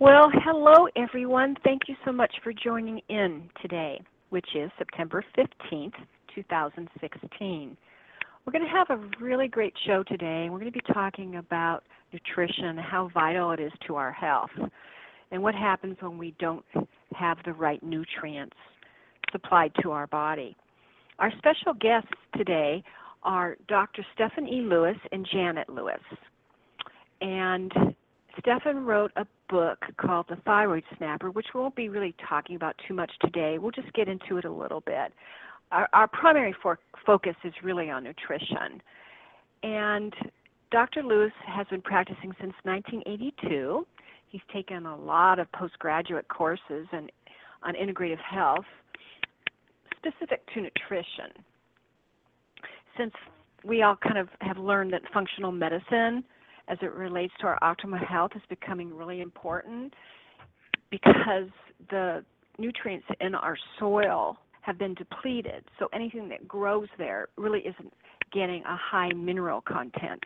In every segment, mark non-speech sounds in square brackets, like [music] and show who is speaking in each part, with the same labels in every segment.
Speaker 1: Well, hello everyone. Thank you so much for joining in today, which is September 15th, 2016. We're going to have a really great show today. We're going to be talking about nutrition, how vital it is to our health, and what happens when we don't have the right nutrients supplied to our body. Our special guests today are Dr. Stephen E. Lewis and Janet Lewis. And Stephen wrote a book called The Thyroid Sniper, which we won't be really talking about too much today. We'll just get into it a little bit. Our, our primary for, focus is really on nutrition. And Dr. Lewis has been practicing since 1982. He's taken a lot of postgraduate courses and on integrative health specific to nutrition. Since we all kind of have learned that functional medicine as it relates to our optimal health is becoming really important because the nutrients in our soil have been depleted. So anything that grows there really isn't getting a high mineral content.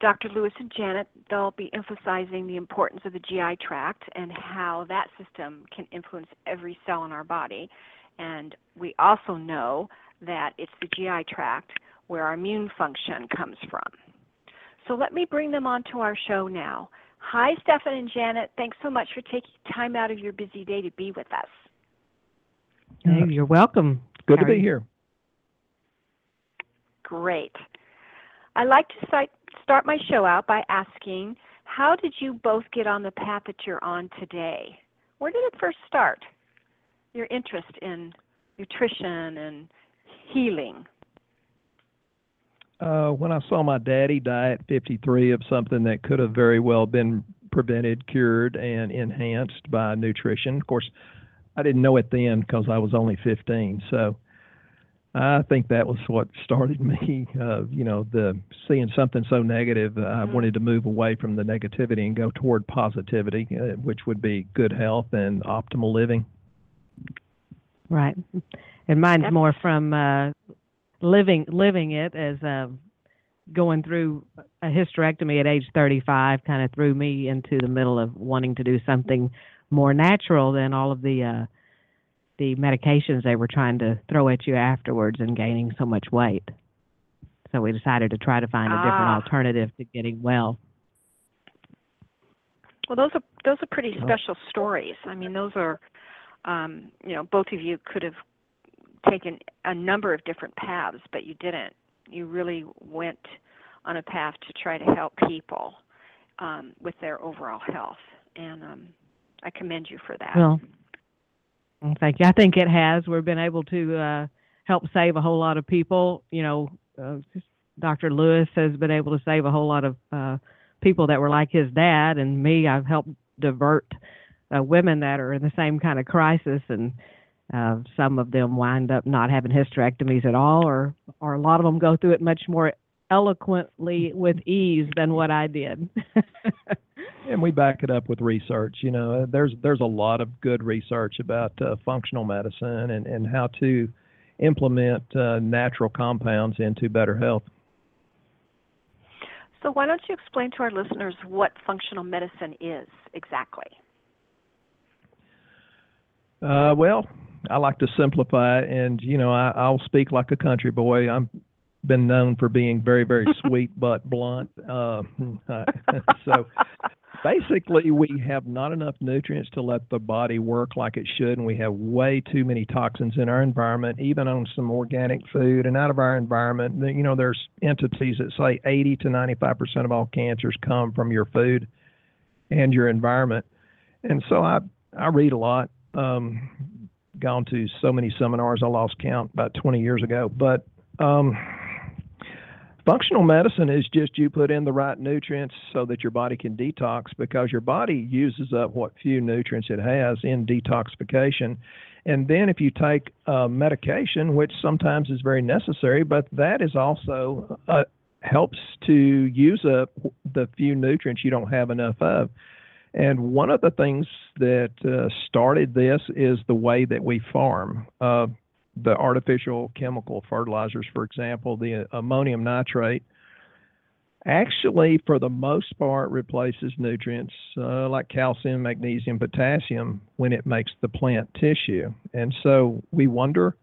Speaker 1: Dr. Lewis and Janet, they'll be emphasizing the importance of the GI tract and how that system can influence every cell in our body. And we also know that it's the GI tract where our immune function comes from. So let me bring them onto our show now. Hi, Stephen and Janet. Thanks so much for taking time out of your busy day to be with us.
Speaker 2: Hey, you're welcome.
Speaker 3: Good to be here.
Speaker 1: Great. I like to start, start my show out by asking how did you both get on the path that you're on today? Where did it first start? Your interest in nutrition and healing?
Speaker 3: Uh, when I saw my daddy die at 53 of something that could have very well been prevented, cured, and enhanced by nutrition. Of course, I didn't know it then because I was only 15. So I think that was what started [laughs] me. Uh, you know, the seeing something so negative, uh, I wanted to move away from the negativity and go toward positivity, uh, which would be good health and optimal living.
Speaker 2: Right, and mine's more from uh, living living it as uh, going through a hysterectomy at age 35 kind of threw me into the middle of wanting to do something more natural than all of the uh, the medications they were trying to throw at you afterwards and gaining so much weight. So we decided to try to find a different ah. alternative to getting well.
Speaker 1: Well, those are those are pretty special stories. I mean, those are, um, you know, both of you could have taken a number of different paths, but you didn't. You really went on a path to try to help people um, with their overall health, and um, I commend you for that.
Speaker 2: Well, thank you. I think it has. We've been able to uh, help save a whole lot of people. You know, uh, Dr. Lewis has been able to save a whole lot of uh, people that were like his dad, and me. I've helped divert uh, women that are in the same kind of crisis and uh, some of them wind up not having hysterectomies at all, or or a lot of them go through it much more eloquently with ease than what I did. [laughs]
Speaker 3: and we back it up with research. You know, there's there's a lot of good research about uh, functional medicine and and how to implement uh, natural compounds into better health.
Speaker 1: So why don't you explain to our listeners what functional medicine is exactly?
Speaker 3: Uh, well, I like to simplify it, and you know, I, I'll speak like a country boy. I'm been known for being very, very [laughs] sweet but blunt. Uh, [laughs] so, basically, we have not enough nutrients to let the body work like it should, and we have way too many toxins in our environment, even on some organic food and out of our environment. You know, there's entities that say 80 to 95 percent of all cancers come from your food and your environment. And so I I read a lot. Um, gone to so many seminars, I lost count about 20 years ago, but um, Functional medicine is just you put in the right nutrients so that your body can detox because your body uses up what few nutrients it has in detoxification. And then if you take uh, medication, which sometimes is very necessary, but that is also uh, helps to use up the few nutrients you don't have enough of. And one of the things that uh, started this is the way that we farm. Uh, the artificial chemical fertilizers, for example, the ammonium nitrate, actually, for the most part, replaces nutrients uh, like calcium, magnesium, potassium when it makes the plant tissue. And so we wonder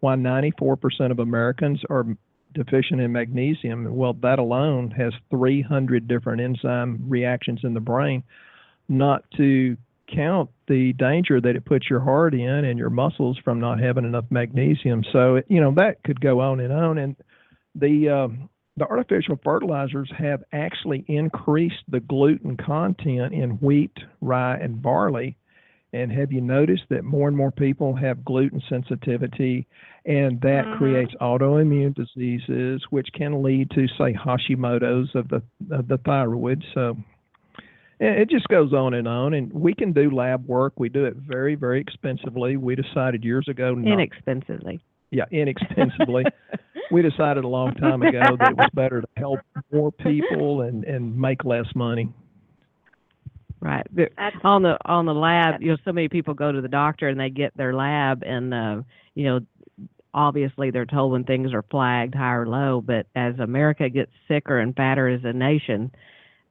Speaker 3: why 94% of Americans are deficient in magnesium. Well, that alone has 300 different enzyme reactions in the brain, not to count the danger that it puts your heart in and your muscles from not having enough magnesium. So you know that could go on and on. And the um, the artificial fertilizers have actually increased the gluten content in wheat, rye, and barley. And have you noticed that more and more people have gluten sensitivity, and that mm-hmm. creates autoimmune diseases, which can lead to, say, Hashimoto's of the of the thyroid. So it just goes on and on and we can do lab work. We do it very very expensively. We decided years ago
Speaker 2: not, inexpensively.
Speaker 3: Yeah inexpensively. [laughs] We decided a long time ago that it was better to help more people and and make less money.
Speaker 2: Right. On the on the lab you know so many people go to the doctor and they get their lab and uh you know obviously they're told when things are flagged high or low but as america gets sicker and fatter as a nation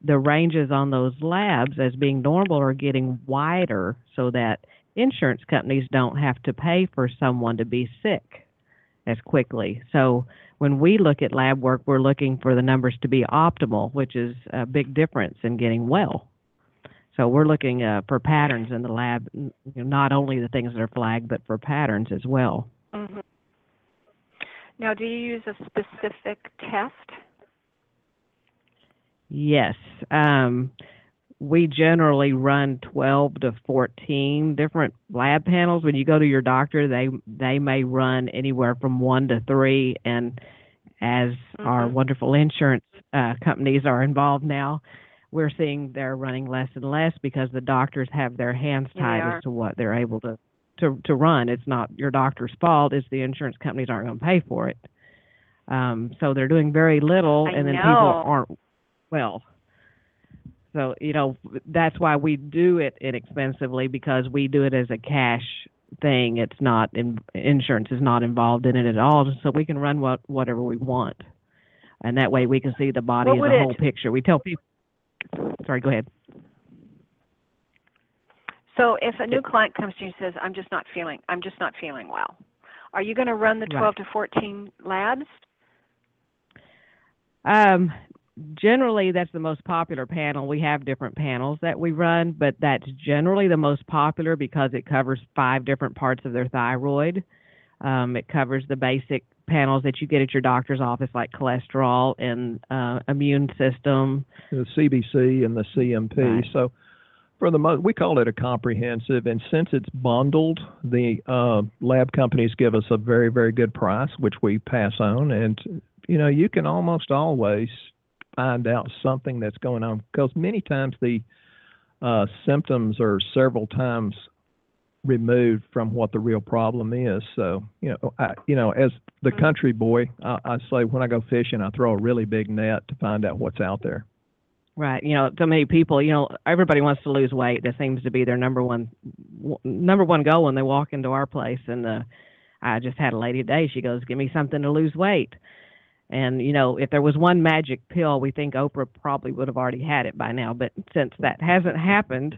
Speaker 2: the ranges on those labs as being normal are getting wider so that insurance companies don't have to pay for someone to be sick as quickly. So when we look at lab work, we're looking for the numbers to be optimal, which is a big difference in getting well. So we're looking uh, for patterns in the lab, you know, not only the things that are flagged, but for patterns as well.
Speaker 1: Mm-hmm. Now, do you use a specific test
Speaker 2: Yes. Um, we generally run 12 to 14 different lab panels. When you go to your doctor, they they may run anywhere from one to three. And as mm-hmm. our wonderful insurance uh, companies are involved now, we're seeing they're running less and less because the doctors have their hands tied as to what they're able to, to to run. It's not your doctor's fault. It's the insurance companies aren't going to pay for it. Um, so they're doing very little,
Speaker 1: I
Speaker 2: and then
Speaker 1: know.
Speaker 2: people aren't well. So, you know, that's why we do it inexpensively because we do it as a cash thing. It's not in, insurance is not involved in it at all. So we can run what whatever we want, and that way we can see the body
Speaker 1: as
Speaker 2: a whole picture. We tell people. Sorry, go ahead.
Speaker 1: So if a new client comes to you and says, "I'm just not feeling, I'm just not feeling well," are you going to run the 12
Speaker 2: right.
Speaker 1: to 14 labs?
Speaker 2: Um, generally that's the most popular panel. We have different panels that we run, but that's generally the most popular because it covers five different parts of their thyroid. Um, it covers the basic panels that you get at your doctor's office, like cholesterol and uh, immune system,
Speaker 3: the CBC and the CMP.
Speaker 2: Right.
Speaker 3: So, for the most, we call it a comprehensive, and since it's bundled, the uh, lab companies give us a very, very good price, which we pass on, and you know you can almost always find out something that's going on because many times the uh, symptoms are several times removed from what the real problem is. So, you know, I, you know, as the
Speaker 1: Mm-hmm.
Speaker 3: country boy, I, I say when I go fishing, I throw a really big net to find out what's out there.
Speaker 2: Right. You know, so many people, you know, everybody wants to lose weight. That seems to be their number one number one goal when they walk into our place. And uh, I just had a lady today. She goes, "Give me something to lose weight." And you know, if there was one magic pill, we think Oprah probably would have already had it by now. But since that hasn't happened,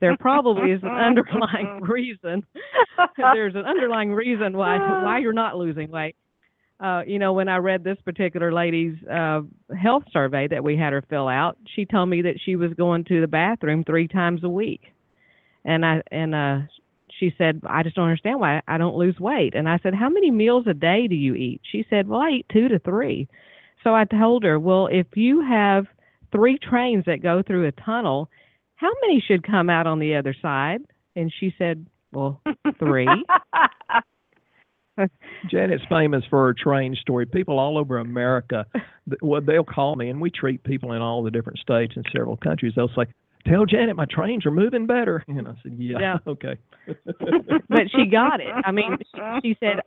Speaker 2: there probably is an underlying [laughs] reason. [laughs] There's an underlying reason why why you're not losing weight. uh, you know, when I read this particular lady's uh, health survey that we had her fill out, she told me that she was going to the bathroom three times a week, and I and uh, she said, I just don't understand why I don't lose weight. And I said, How many meals a day do you eat? She said, Well, I eat two to three. So I told her, Well, if you have three trains that go through a tunnel, how many should come out on the other side? And she said, Well, three. [laughs] [laughs]
Speaker 3: Janet's famous for her train story. People all over America, well, they'll call me, and we treat people in all the different states and several countries. They'll say, "Tell Janet my trains are moving better," [laughs] and I said, "Yeah, yeah. [laughs] okay." [laughs]
Speaker 2: but she got it. I mean, she, she said,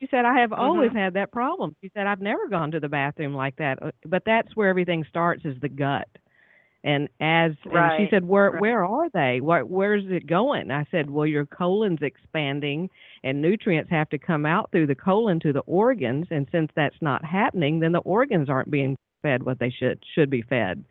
Speaker 2: she said, "I have always had that problem." She said, "I've never gone to the bathroom like that." Uh, but that's where everything starts is the gut. And as
Speaker 1: right.
Speaker 2: and she said, where right. where are they? Where where's it going? I said, well, your colon's expanding, and nutrients have to come out through the colon to the organs. And since that's not happening, then the organs aren't being fed what they should should be fed.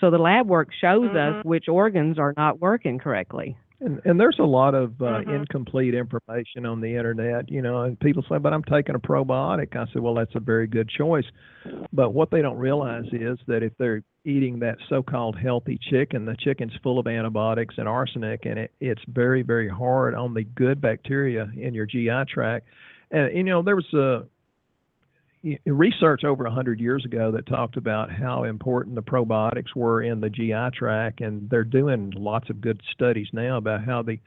Speaker 2: So the lab work shows mm-hmm. us which organs are not working correctly.
Speaker 3: And, and there's a lot of uh, mm-hmm. incomplete information on the internet, you know, and people say, but I'm taking a probiotic. I said, well, that's a very good choice. But what they don't realize is that if they're eating that so-called healthy chicken, the chicken's full of antibiotics and arsenic, and it, it's very, very hard on the good bacteria in your GI tract. And, you know, there was a, research over 100 years ago that talked about how important the probiotics were in the GI tract, and they're doing lots of good studies now about how the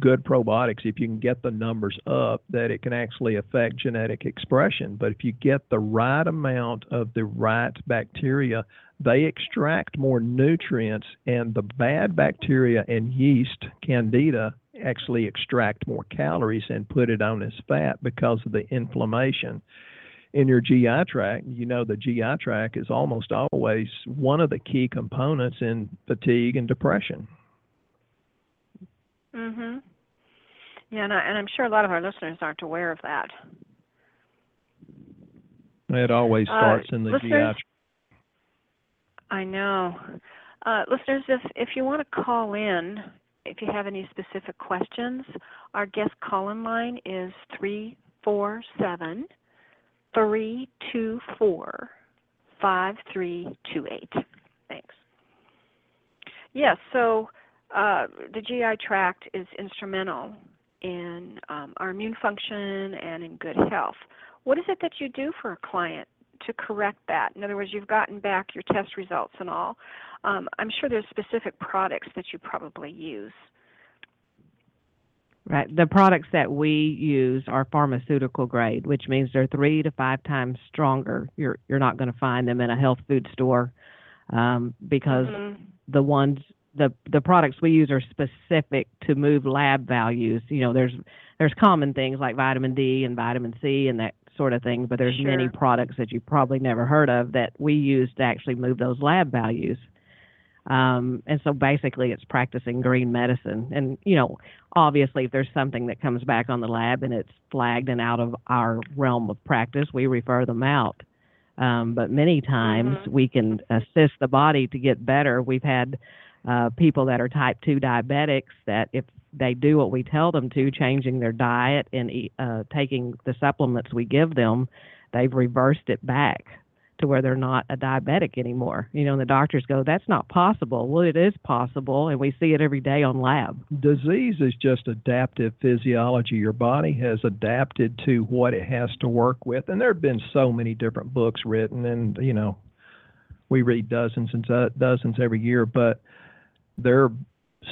Speaker 3: good probiotics, if you can get the numbers up, that it can actually affect genetic expression. But if you get the right amount of the right bacteria, they extract more nutrients, and the bad bacteria and yeast, candida, actually extract more calories and put it on as fat because of the inflammation in your GI tract, you know the GI tract is almost always one of the key components in fatigue and depression.
Speaker 1: Mhm. Yeah, and, I, and I'm sure a lot of our listeners aren't aware of that.
Speaker 3: It always uh, starts uh, in the GI tract.
Speaker 1: I know. Uh, listeners, if if you want to call in, if you have any specific questions, our guest call-in line is three four seven three two four five three two eight. Thanks. Yes, so uh, the GI tract is instrumental in um, our immune function and in good health. What is it that you do for a client to correct that? In other words, you've gotten back your test results and all. Um, I'm sure there's specific products that you probably use.
Speaker 2: Right. The products that we use are pharmaceutical grade, which means they're three to five times stronger. You're you're not going to find them in a health food store um, because mm-hmm. the ones the the products we use are specific to move lab values. You know, there's there's common things like vitamin D and vitamin C and that sort of thing, but there's
Speaker 1: sure.
Speaker 2: many products that you probably never heard of that we use to actually move those lab values. Um, and so basically, it's practicing green medicine. And, you know, obviously, if there's something that comes back on the lab and it's flagged and out of our realm of practice, we refer them out. Um, but many times
Speaker 1: mm-hmm.
Speaker 2: we can assist the body to get better. We've had uh, people that are type 2 diabetics that if they do what we tell them to, changing their diet and uh, taking the supplements we give them, they've reversed it back to where they're not a diabetic anymore. You know, and the doctors go, that's not possible. Well, it is possible, and we see it every day on lab.
Speaker 3: Disease is just adaptive physiology. Your body has adapted to what it has to work with, and there have been so many different books written, and you know, we read dozens and dozens every year, but there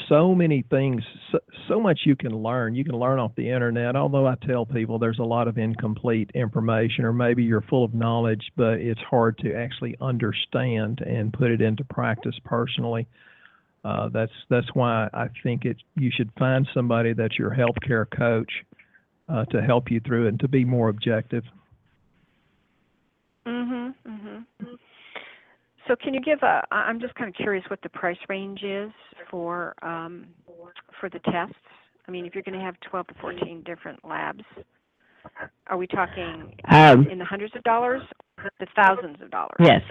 Speaker 3: so many things, so, so, much you can learn. You can learn off the internet, although I tell people there's a lot of incomplete information, or maybe you're full of knowledge, but it's hard to actually understand and put it into practice personally. Uh, that's that's why I think it. You should find somebody that's your healthcare coach uh, to help you through it and to be more objective.
Speaker 1: Mhm. Mhm. So can you give a? I'm just kind of curious what the price range is for um, for the tests. I mean, if you're going to have 12 to 14 different labs, are we talking um, in the hundreds of dollars, the thousands of dollars?
Speaker 2: Yes,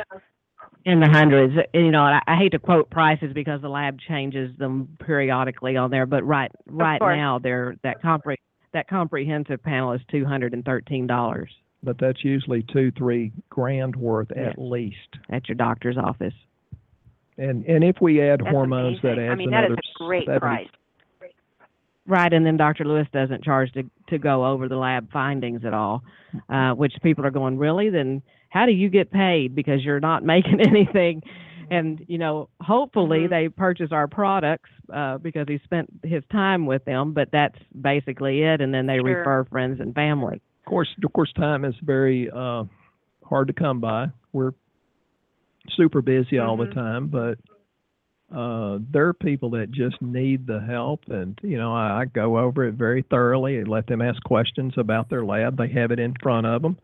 Speaker 2: in the hundreds. You know, I, I hate to quote prices because the lab changes them periodically on there, but right right now they're that compre that comprehensive panel is two hundred and thirteen dollars.
Speaker 3: But that's usually two, three grand worth
Speaker 2: Yeah.
Speaker 3: at least.
Speaker 2: at your doctor's office.
Speaker 3: And and if we add
Speaker 1: That's
Speaker 3: hormones, that
Speaker 1: amazing.
Speaker 3: adds
Speaker 1: I mean, that is
Speaker 3: another
Speaker 1: a great
Speaker 3: 70
Speaker 1: price.
Speaker 2: Right, and then Dr. Lewis doesn't charge to to go over the lab findings at all, uh, which people are going, really? Then how do you get paid because you're not [laughs] making anything? And you know, hopefully
Speaker 1: Mhm.
Speaker 2: they purchase our products uh, because he spent his time with them. But that's basically it, and then they
Speaker 1: Sure.
Speaker 2: refer friends and family.
Speaker 3: Of course, of course, time is very uh, hard to come by. We're super busy all the
Speaker 1: Mhm.
Speaker 3: time, but uh, there are people that just need the help, and you know, I, I go over it very thoroughly and let them ask questions about their lab. They have it in front of them,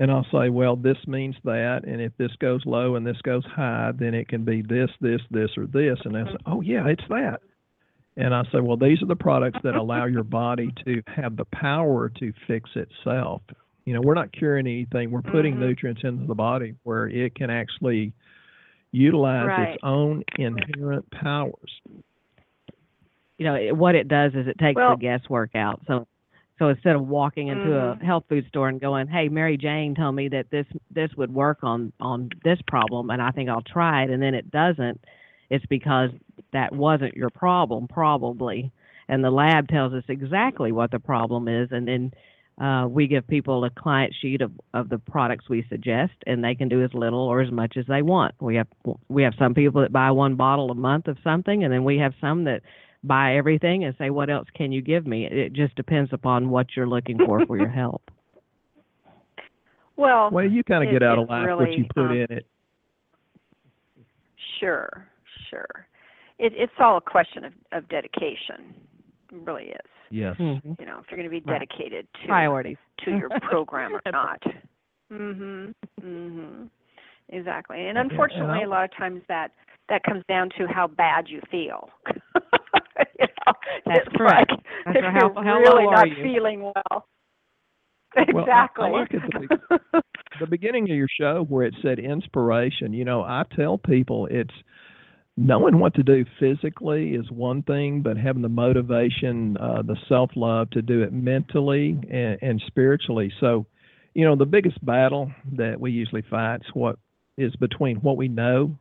Speaker 3: and I'll say, well, this means that, and if this goes low and this goes high, then it can be this, this, this, or this, and they say, oh yeah, it's that. And I say, well, these are the products that allow your body to have the power to fix itself. You know, we're not curing anything. We're putting
Speaker 1: Mhm.
Speaker 3: nutrients into the body where it can actually utilize
Speaker 1: Right.
Speaker 3: its own inherent powers.
Speaker 2: you know it, what it does is it takes
Speaker 1: Well-
Speaker 2: the guesswork out so so instead of walking into a
Speaker 1: Mhm.
Speaker 2: health food store and going hey mary jane told me that this this would work on on this problem and i think i'll try it and then it doesn't it's because that wasn't your problem probably and the lab tells us exactly what the problem is and then uh, we give people a client sheet of, of the products we suggest, and they can do as little or as much as they want. We have we have some people that buy one bottle a month of something, and then we have some that buy everything and say, "What else can you give me?" It just depends upon what you're looking for for your [laughs] help.
Speaker 1: Well,
Speaker 3: Well, you kind of get out
Speaker 1: it
Speaker 3: of life what you put
Speaker 1: um,
Speaker 3: in it.
Speaker 1: sure, sure. It, it's all a question of, of dedication. It really is.
Speaker 3: Yes.
Speaker 2: Mhm.
Speaker 1: You know, if you're going to be
Speaker 2: Right.
Speaker 1: dedicated to
Speaker 2: Priorities.
Speaker 1: to your [laughs] program or not. Mhm. Mhm. Exactly. And
Speaker 3: Yeah,
Speaker 1: unfortunately,
Speaker 3: and
Speaker 1: a lot of times that that comes down to how bad you feel. [laughs] you know,
Speaker 2: That's
Speaker 1: it's
Speaker 2: correct.
Speaker 1: Like,
Speaker 2: That's
Speaker 1: if
Speaker 2: right. How-
Speaker 1: you're
Speaker 2: how
Speaker 1: really
Speaker 2: low
Speaker 1: not
Speaker 2: are you?
Speaker 1: feeling well.
Speaker 3: I- I
Speaker 1: Exactly.
Speaker 3: like it the beginning of your show where it said inspiration, you know, I tell people it's knowing what to do physically is one thing, but having the motivation, uh, the self love to do it mentally and, and spiritually. So, you know, the biggest battle that we usually fight is what is between what we know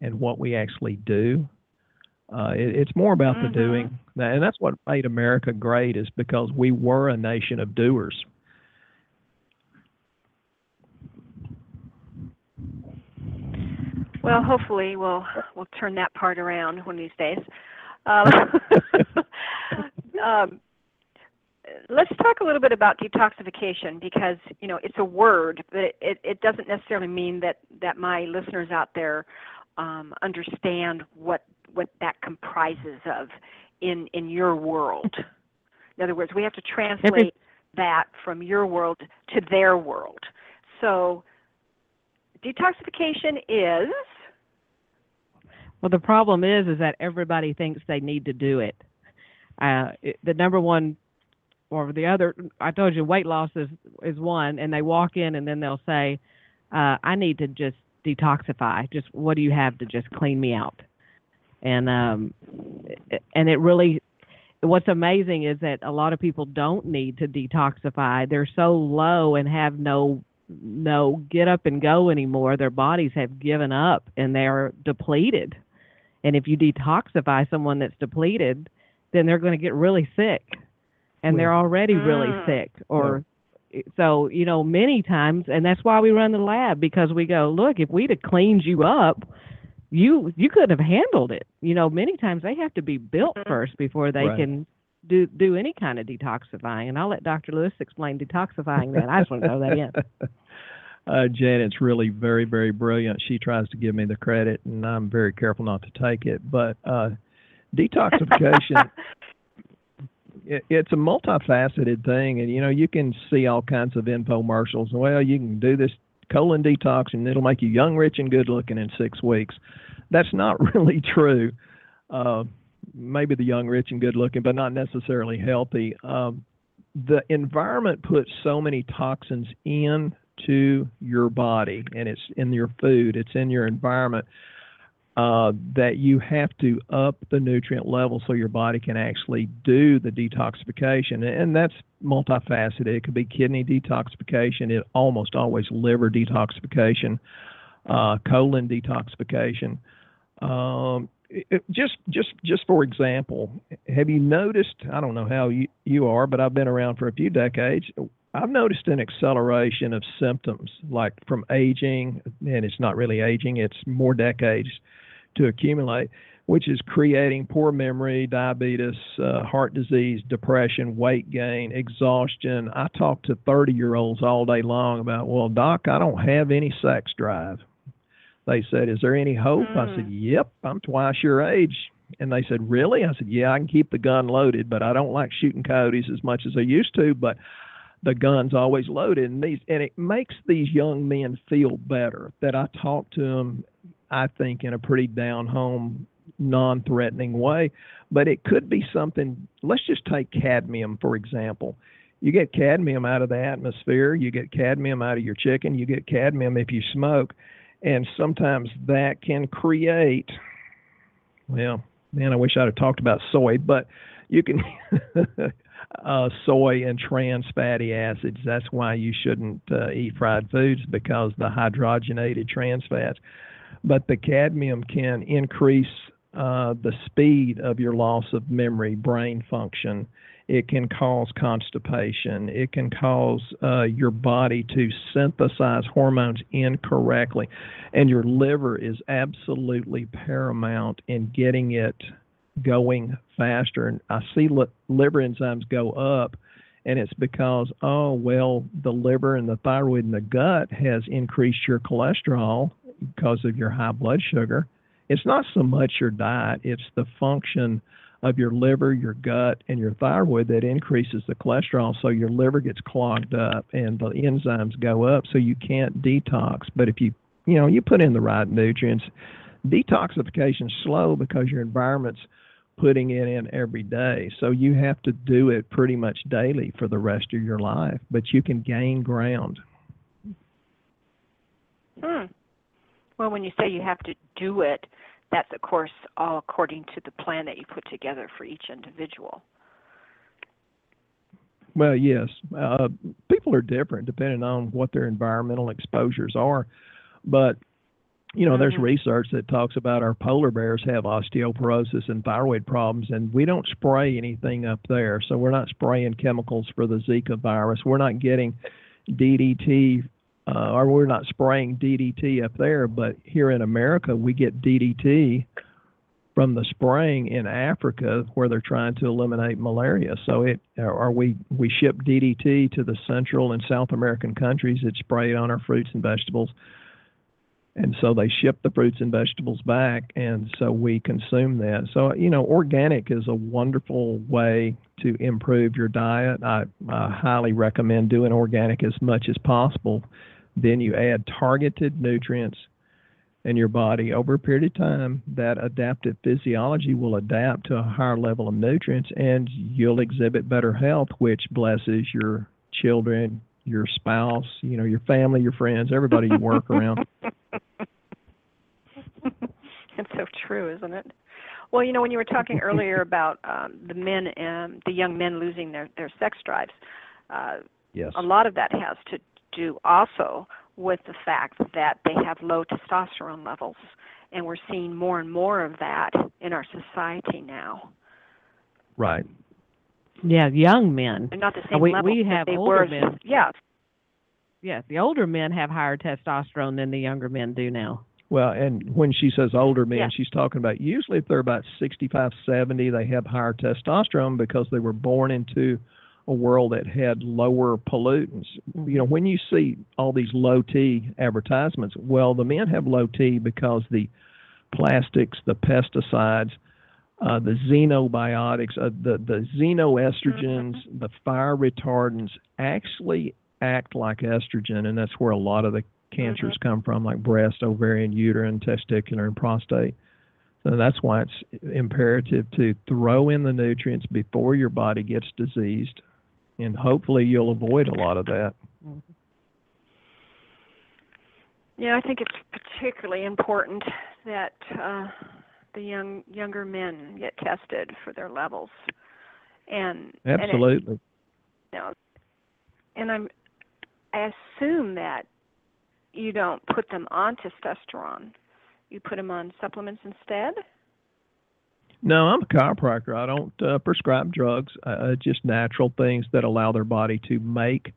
Speaker 3: and what we actually do. Uh, it, it's more about
Speaker 1: Mhm.
Speaker 3: the doing, and that's what made America great. Is because we were a nation of doers.
Speaker 1: Well, hopefully we'll we'll turn that part around one of these days. Um, [laughs] um, let's talk a little bit about detoxification because you know it's a word, but it, it, it doesn't necessarily mean that that my listeners out there um, understand what what that comprises of in in your world. In other words, we have to translate that from your world to their world. So detoxification is
Speaker 2: Well, the problem is, is that everybody thinks they need to do it. Uh, it the number one, or the other, I told you, weight loss is is one, and they walk in and then they'll say, uh, "I need to just detoxify. Just what do you have to just clean me out?" And um, and it really, what's amazing is that a lot of people don't need to detoxify. They're so low and have no no get up and go anymore. Their bodies have given up and they're depleted. And if you detoxify someone that's depleted, then they're going to get really sick. And they're already really
Speaker 1: Mm.
Speaker 2: sick or so, you know, many times and that's why we run the lab because we go, look, if we'd have cleaned you up, you you couldn't have handled it. You know, many times they have to be built
Speaker 1: Mhm.
Speaker 2: first before they
Speaker 3: Right.
Speaker 2: can do do any kind of detoxifying. And I'll let Dr. Lewis explain detoxifying then. I just want to throw that in. [laughs]
Speaker 3: Uh, Janet's really very, very brilliant. She tries to give me the credit, and I'm very careful not to take it. But uh, detoxification, [laughs] it, it's a multifaceted thing, and you know you can see all kinds of infomercials. Well, you can do this colon detox, and it'll make you young, rich, and good looking in six weeks. That's not [laughs] really true. Uh, maybe the young, rich, and good looking, but not necessarily healthy. Um, the environment puts so many toxins in to your body and it's in your food it's in your environment uh, that you have to up the nutrient level so your body can actually do the detoxification. And that's multifaceted. It could be kidney detoxification, it almost always liver detoxification, uh, colon detoxification. Um, it, just just just for example, have you noticed? I don't know how you, you are, but I've been around for a few decades. I've noticed an acceleration of symptoms, like from aging, and it's not really aging; it's more decades to accumulate, which is creating poor memory, diabetes, uh, heart disease, depression, weight gain, exhaustion. I talk to 30 year olds all day long about, well, doc, I don't have any sex drive. They said, is there any hope? Mm. I said, hmm. yep, I'm twice your age. And they said, really? I said, yeah, I can keep the gun loaded, but I don't like shooting coyotes as much as I used to. But the gun's always loaded and these and it makes these young men feel better that I talk to them I think, in a pretty down home, non threatening way. But it could be something, let's just take cadmium, for example. You get cadmium out of the atmosphere, you get cadmium out of your chicken, you get cadmium if you smoke. And sometimes that can create, well, man, I wish I'd have talked about soy, but you can. [laughs] uh, soy and trans fatty acids. That's why you shouldn't uh, eat fried foods because the hydrogenated trans fats but the cadmium can increase uh, the speed of your loss of memory, brain function. It can cause constipation. It can cause uh, your body to synthesize hormones incorrectly. And your liver is absolutely paramount in getting it going faster. And I see li- liver enzymes go up, and it's because, oh, well, the liver and the thyroid and the gut has increased your cholesterol because of your high blood sugar. It's not so much your diet, it's the function of your liver, your gut, and your thyroid that increases the cholesterol. So your liver gets clogged up and the enzymes go up, so you can't detox. But if you, you know, you put in the right nutrients, detoxification is slow because your environment's putting it in every day. So you have to do it pretty much daily for the rest of your life, but you can gain ground.
Speaker 1: Hmm. Well, when you say you have to do it, that's of course all according to the plan that you put together for each individual.
Speaker 3: Well, yes. Uh, people are different depending on what their environmental exposures are. But, you know, mm-hmm. there's research that talks about our polar bears have osteoporosis and thyroid problems, and we don't spray anything up there. So we're not spraying chemicals for the Zika virus. We're not getting DDT uh, or we're not spraying DDT up there, but here in America, we get DDT from the spraying in Africa where they're trying to eliminate malaria. So it or we we ship DDT to the Central and South American countries. It's sprayed on our fruits and vegetables. And so they ship the fruits and vegetables back, and so we consume that. So, you know, organic is a wonderful way to improve your diet. I, I highly recommend doing organic as much as possible then you add targeted nutrients in your body over a period of time. That adaptive physiology will adapt to a higher level of nutrients and you'll exhibit better health, which blesses your children, your spouse, you know, your family, your friends, everybody you work around. [laughs]
Speaker 1: It's so true, isn't it? Well, you know, when you were talking earlier about um, the men and the young men losing their their sex drives, uh,
Speaker 3: yes.
Speaker 1: a lot of that has to do also with the fact that they have low testosterone levels. And we're seeing more and more of that in our society now.
Speaker 3: Right.
Speaker 2: Yeah, young men.
Speaker 1: They're not the same
Speaker 2: we,
Speaker 1: level
Speaker 2: we have
Speaker 1: they
Speaker 2: older
Speaker 1: were.
Speaker 2: men.
Speaker 1: Yeah.
Speaker 2: Yes, the older men have higher testosterone than the younger men do now.
Speaker 3: Well, and when she says older men,
Speaker 1: yeah.
Speaker 3: she's talking about usually if they're about 65, 70, they have higher testosterone because they were born into a world that had lower pollutants. You know, when you see all these low T advertisements, well, the men have low T because the plastics, the pesticides, uh, the xenobiotics, uh, the the xenoestrogens, mm-hmm. the fire retardants actually act like estrogen, and that's where a lot of the cancers mm-hmm. come from, like breast, ovarian, uterine, testicular, and prostate. So that's why it's imperative to throw in the nutrients before your body gets diseased and hopefully you'll avoid a lot of that.
Speaker 1: Yeah, I think it's particularly important that uh, the young younger men get tested for their levels, and
Speaker 3: absolutely.
Speaker 1: And, it, you know, and I'm I assume that you don't put them on testosterone. You put them on supplements instead.
Speaker 3: No, I'm a chiropractor. I don't uh, prescribe drugs. Uh, just natural things that allow their body to make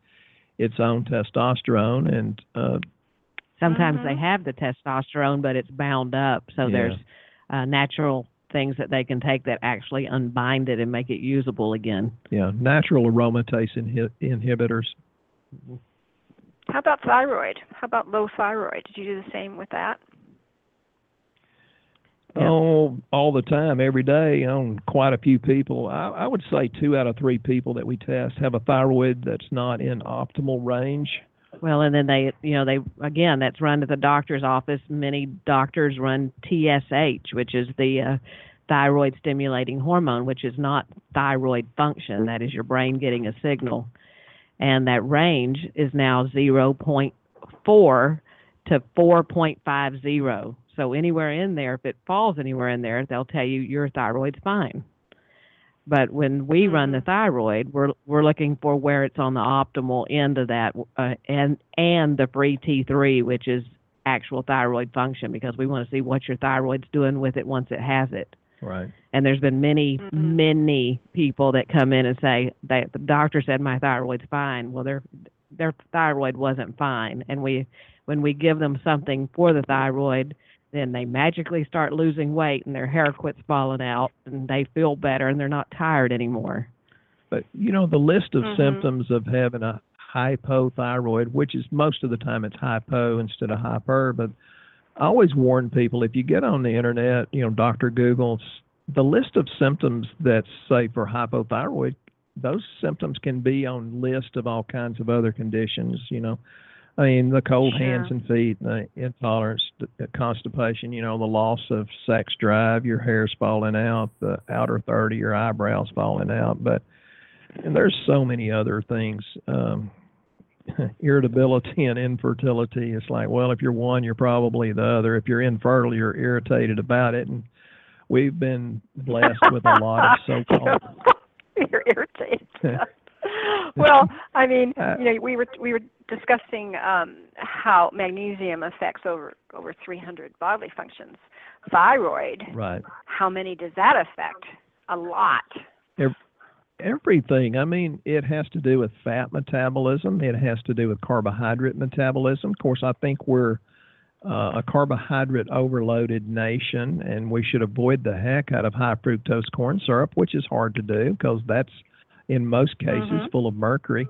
Speaker 3: its own testosterone. And uh,
Speaker 2: sometimes
Speaker 1: mm-hmm.
Speaker 2: they have the testosterone, but it's bound up. So
Speaker 3: Yeah.
Speaker 2: there's uh, natural things that they can take that actually unbind it and make it usable again.
Speaker 3: yeah, natural aromatase inhi- inhibitors.
Speaker 1: How about thyroid? How about low thyroid? Did you do the same with that?
Speaker 2: Yeah.
Speaker 3: Oh, all the time, every day on quite a few people. I, I would say two out of three people that we test have a thyroid that's not in optimal range.
Speaker 2: Well, and then they, you know, they again, that's run at the doctor's office. Many doctors run TSH, which is the uh, thyroid stimulating hormone, which is not thyroid function. That is your brain getting a signal, and that range is now 0.4 to 4.50. So anywhere in there, if it falls anywhere in there, they'll tell you your thyroid's fine. But when we run the thyroid, we're we're looking for where it's on the optimal end of that, uh, and and the free T3, which is actual thyroid function, because we want to see what your thyroid's doing with it once it has it.
Speaker 3: Right.
Speaker 2: And there's been many,
Speaker 1: Mhm.
Speaker 2: many people that come in and say that the doctor said my thyroid's fine. Well, their their thyroid wasn't fine, and we when we give them something for the thyroid, then they magically start losing weight and their hair quits falling out and they feel better and they're not tired anymore.
Speaker 3: But you know, the list of
Speaker 1: Mhm.
Speaker 3: symptoms of having a hypothyroid, which is most of the time it's hypo instead of hyper, but I always warn people if you get on the internet, you know, Dr. Google, s- the list of symptoms that say for hypothyroid, those symptoms can be on list of all kinds of other conditions, you know. I mean, the cold hands and feet, the intolerance, the, the constipation, you know, the loss of sex drive, your hair's falling out, the outer third of your eyebrows falling out. But and there's so many other things. Um, [laughs] irritability and infertility. It's like, well, if you're one, you're probably the other. If you're infertile, you're irritated about it. And we've been blessed with a lot of [laughs] so-called.
Speaker 1: You're irritated. [laughs] well, I mean,
Speaker 3: Uh,
Speaker 1: you know, we were we were discussing um, how magnesium affects over over 300 bodily functions. Thyroid,
Speaker 3: Right.
Speaker 1: how many does that affect? A lot.
Speaker 3: Everything. I mean, it has to do with fat metabolism. It has to do with carbohydrate metabolism. Of course, I think we're uh, a carbohydrate overloaded nation, and we should avoid the heck out of high fructose corn syrup, which is hard to do because that's in most cases
Speaker 1: Mhm.
Speaker 3: full of mercury.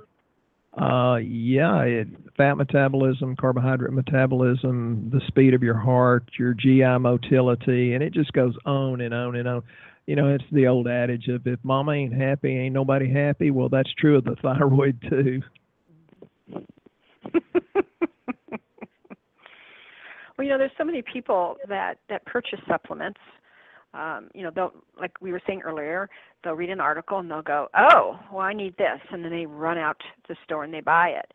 Speaker 3: Uh, yeah, it, fat metabolism, carbohydrate metabolism, the speed of your heart, your GI motility, and it just goes on and on and on. You know, it's the old adage of if mama ain't happy, ain't nobody happy. Well, that's true of the [laughs] thyroid too. [laughs]
Speaker 1: well, you know, there's so many people that that purchase supplements. Um, you know, they'll like we were saying earlier, they'll read an article and they'll go, "Oh, well, I need this," and then they run out to the store and they buy it.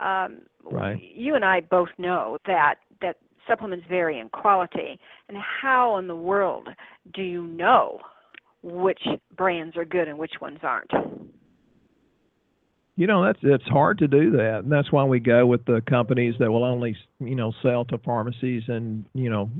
Speaker 1: Um,
Speaker 3: Right.
Speaker 1: You and I both know that that supplements vary in quality, and how in the world do you know which brands are good and which ones aren't?
Speaker 3: You know, that's it's hard to do that, and that's why we go with the companies that will only, you know, sell to pharmacies and you know.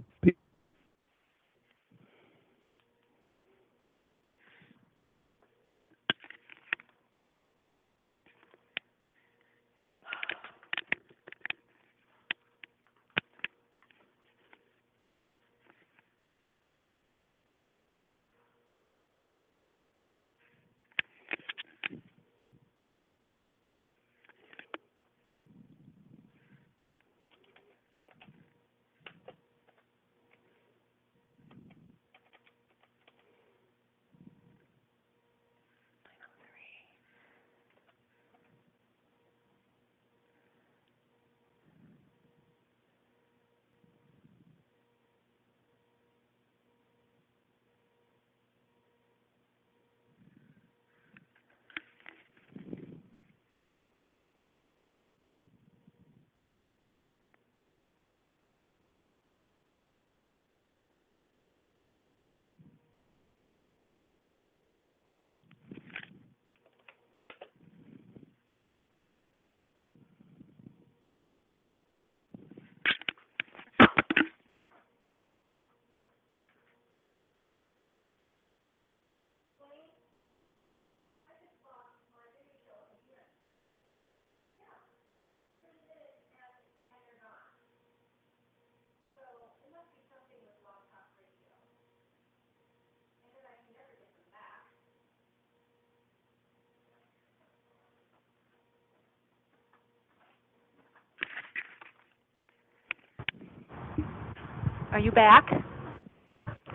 Speaker 1: You back?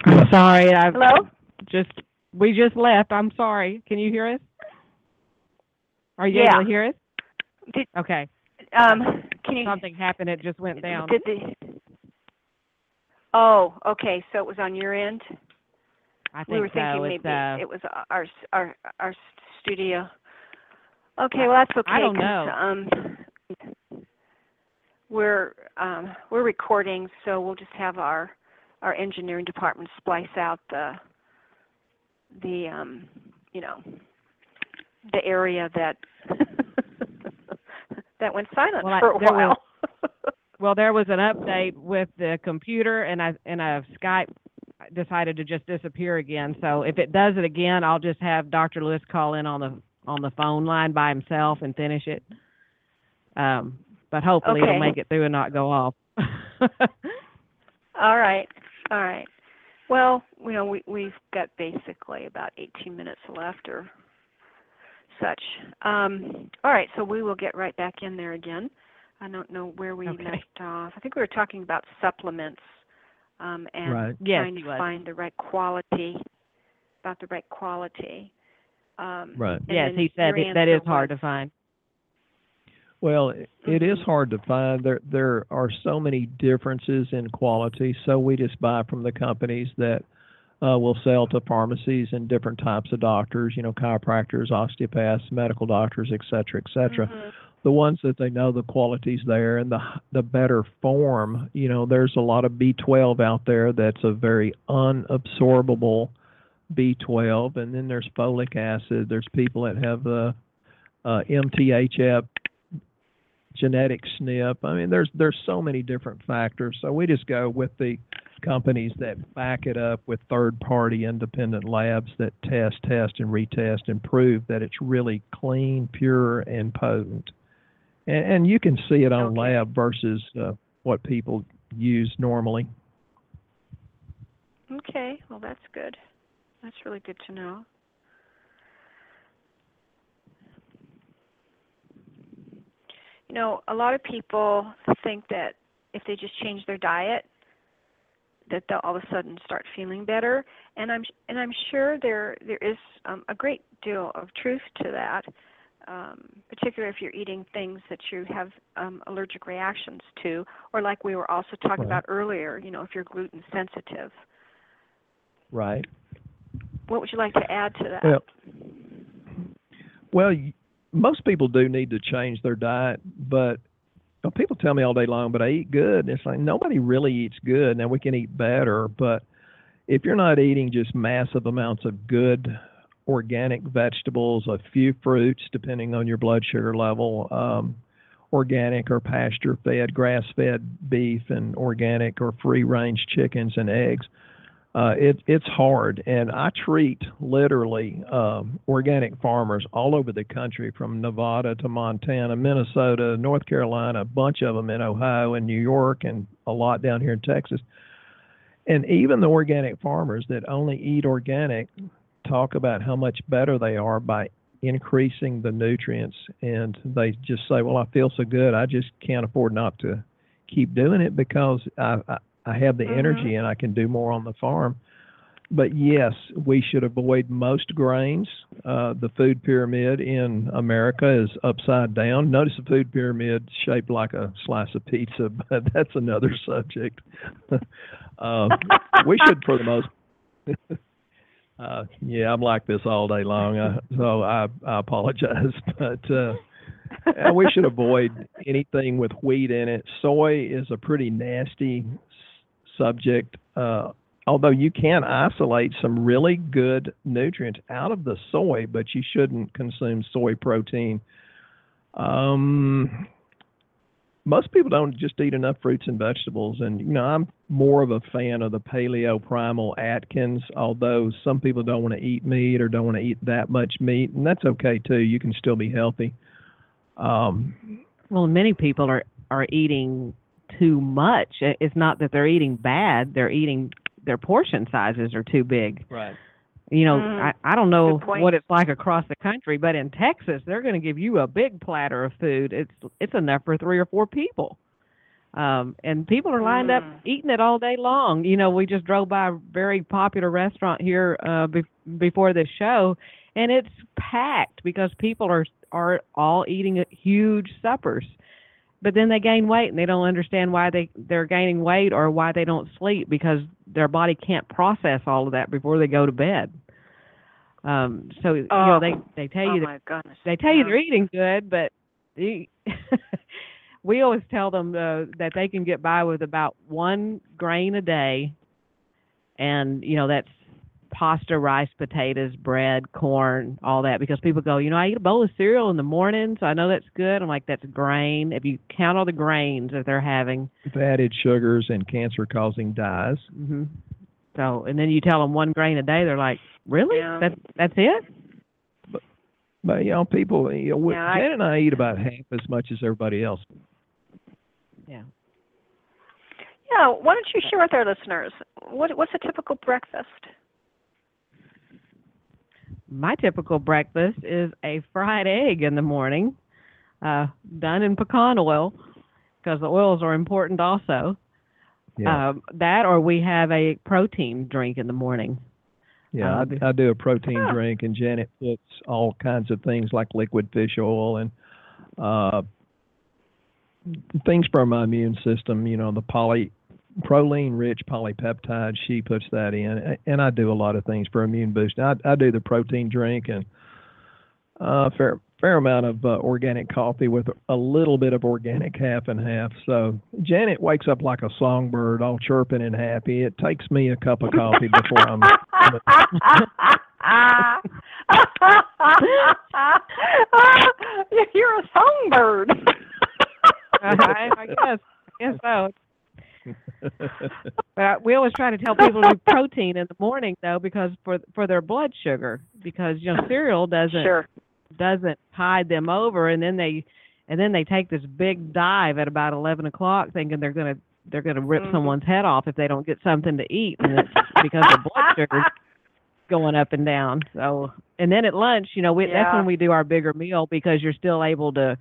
Speaker 2: I'm sorry. I
Speaker 1: Hello?
Speaker 2: just we just left. I'm sorry. Can you hear us? Are you
Speaker 1: Yeah.
Speaker 2: able to hear us?
Speaker 1: Did
Speaker 2: Okay.
Speaker 1: um can you
Speaker 2: Something happened. It just went down.
Speaker 1: Did the Oh, okay. So it was on your end.
Speaker 2: I think
Speaker 1: we were thinking
Speaker 2: so.
Speaker 1: maybe
Speaker 2: It's uh,
Speaker 1: it was our our our studio. Okay, well that's okay.
Speaker 2: I don't know.
Speaker 1: Um, we're um, we're recording, so we'll just have our our engineering department splice out the the um, you know the area that [laughs] that went silent
Speaker 2: Well,
Speaker 1: for a while. [laughs]
Speaker 2: well, there was an update with the computer, and I and a Skype decided to just disappear again. So if it does it again, I'll just have Dr. Lewis call in on the on the phone line by himself and finish it. Um, but hopefully
Speaker 1: Okay.
Speaker 2: it'll make it through and not go off. [laughs]
Speaker 1: All right, all right. Well, you know, we we've got basically about 18 minutes left or such. Um, all right, so we will get right back in there again. I don't know where we
Speaker 2: Okay.
Speaker 1: left off. I think we were talking about supplements um, and
Speaker 3: Right.
Speaker 2: Yes,
Speaker 1: trying to
Speaker 2: was.
Speaker 1: find the right quality, about the right quality. Um,
Speaker 3: Right.
Speaker 1: and
Speaker 2: yes,
Speaker 1: then
Speaker 2: he said
Speaker 1: your
Speaker 2: it, that is hard
Speaker 1: was-
Speaker 2: to find.
Speaker 3: Well, it is
Speaker 1: Mhm.
Speaker 3: hard to find. There there are so many differences in quality, so we just buy from the companies that uh, will sell to pharmacies and different types of doctors, you know, chiropractors, osteopaths, medical doctors, et cetera, et cetera.
Speaker 1: Mhm.
Speaker 3: The ones that they know the quality's there and the the better form, you know, there's a lot of B12 out there that's a very unabsorbable B12, and then there's folic acid. There's people that have the uh, MTHFR genetic SNP. I mean, there's there's so many different factors. So we just go with the companies that back it up with third-party independent labs that test, test, and retest and prove that it's really clean, pure, and potent. And, and you can see it on
Speaker 1: Okay.
Speaker 3: lab versus uh, what people use normally.
Speaker 1: Okay, well that's good. That's really good to know. You know, a lot of people think that if they just change their diet, that they'll all of a sudden start feeling better, and I'm and I'm sure there there is um, a great deal of truth to that, um, particularly if you're eating things that you have um, allergic reactions to, or like we were also talking
Speaker 3: Right.
Speaker 1: about earlier, you know, if you're gluten sensitive.
Speaker 3: Right.
Speaker 1: What would you like to add to that?
Speaker 3: Well, Well, most people do need to change their diet, but well, people tell me all day long, but I eat good. And it's like nobody really eats good. Now we can eat better, but if you're not eating just massive amounts of good organic vegetables, a few fruits, depending on your blood sugar level, um, organic or pasture fed, grass fed beef, and organic or free range chickens and eggs, uh, it, it's hard. And I treat literally um, organic farmers all over the country from Nevada to Montana, Minnesota, North Carolina, a bunch of them in Ohio and New York, and a lot down here in Texas. And even the organic farmers that only eat organic talk about how much better they are by increasing the nutrients. And they just say, Well, I feel so good, I just can't afford not to keep doing it because I, I, I have the
Speaker 1: Mhm.
Speaker 3: energy and I can do more on the farm. But yes, we should avoid most grains. Uh, the food pyramid in America is upside down. Notice the food pyramid shaped like a slice of pizza, [laughs] but that's another subject. uh, [laughs] we should, for the most. [laughs] uh, yeah, I'm like this all day long, uh, so I, I apologize, but. Uh, we should avoid anything with wheat in it. Soy is a pretty nasty subject. Uh, although you can isolate some really good nutrients out of the soy, but you shouldn't consume soy protein. Um, most people don't just eat enough fruits and vegetables, and you know I'm more of a fan of the Paleo Primal Atkins. Although some people don't want to eat meat or don't want to eat that much meat, and that's okay too. You can still be healthy. Um,
Speaker 2: Well, many people are are eating too much. It's not that they're eating bad; they're eating their portion sizes are too big.
Speaker 3: right.
Speaker 2: You know,
Speaker 1: Mm.
Speaker 2: I I don't know what it's like across the country, but in Texas, they're going to give you a big platter of food. It's it's enough for three or four people. Um, and people are lined up
Speaker 1: Mm.
Speaker 2: eating it all day long. You know, we just drove by a very popular restaurant here uh, be- before this show, and it's packed because people are are all eating huge suppers. But then they gain weight, and they don't understand why they they're gaining weight or why they don't sleep because their body can't process all of that before they go to bed. Um, so you know
Speaker 1: Oh.
Speaker 2: they they tell
Speaker 1: oh
Speaker 2: you that
Speaker 1: my
Speaker 2: they tell you they're eating good, but you, [laughs] we always tell them uh, that they can get by with about one grain a day, and you know that's pasta, rice, potatoes, bread, corn, all that. Because people go, you know, I eat a bowl of cereal in the morning, so I know that's good. I'm like, that's grain. If you count all the grains that they're having,
Speaker 3: With added sugars and cancer-causing dyes.
Speaker 2: hmm so and then you tell them one grain a day, they're like, really?
Speaker 1: Yeah.
Speaker 2: That that's it?
Speaker 3: But but you know, people, you know, we-
Speaker 1: Yeah, I-
Speaker 3: and I eat about half as much as everybody else.
Speaker 2: Yeah.
Speaker 1: Yeah, why don't you share with our listeners what what's a typical breakfast?
Speaker 2: My typical breakfast is a fried egg in the morning, uh, done in pecan oil, because the oils are important also.
Speaker 3: Yeah,
Speaker 2: Um, that, or we have a protein drink in the morning.
Speaker 3: yeah.
Speaker 2: um,
Speaker 3: I, I do a protein
Speaker 1: Huh.
Speaker 3: drink, and Janet puts all kinds of things like liquid fish oil and uh, things for my immune system. You know, the poly proline-rich polypeptide. She puts that in, and I do a lot of things for immune boost. I, I do the protein drink and uh, fair fair amount of uh, organic coffee with a little bit of organic half and half. So Janet wakes up like a songbird, all chirping and happy. It takes me a cup of coffee before I'm. [laughs] [laughs]
Speaker 1: You're a songbird. [laughs]
Speaker 2: I, I guess, I guess so. But we always try to tell people to do protein in the morning though, because for for their blood sugar, because you know cereal doesn't
Speaker 1: Sure.
Speaker 2: doesn't tide them over, and then they and then they take this big dive at about eleven o'clock, thinking they're gonna they're gonna rip
Speaker 1: Mhm.
Speaker 2: someone's head off if they don't get something to eat, and it's because their blood [laughs] sugar's going up and down. So and then at lunch, you know, we, that's when we do our bigger meal because you're still able to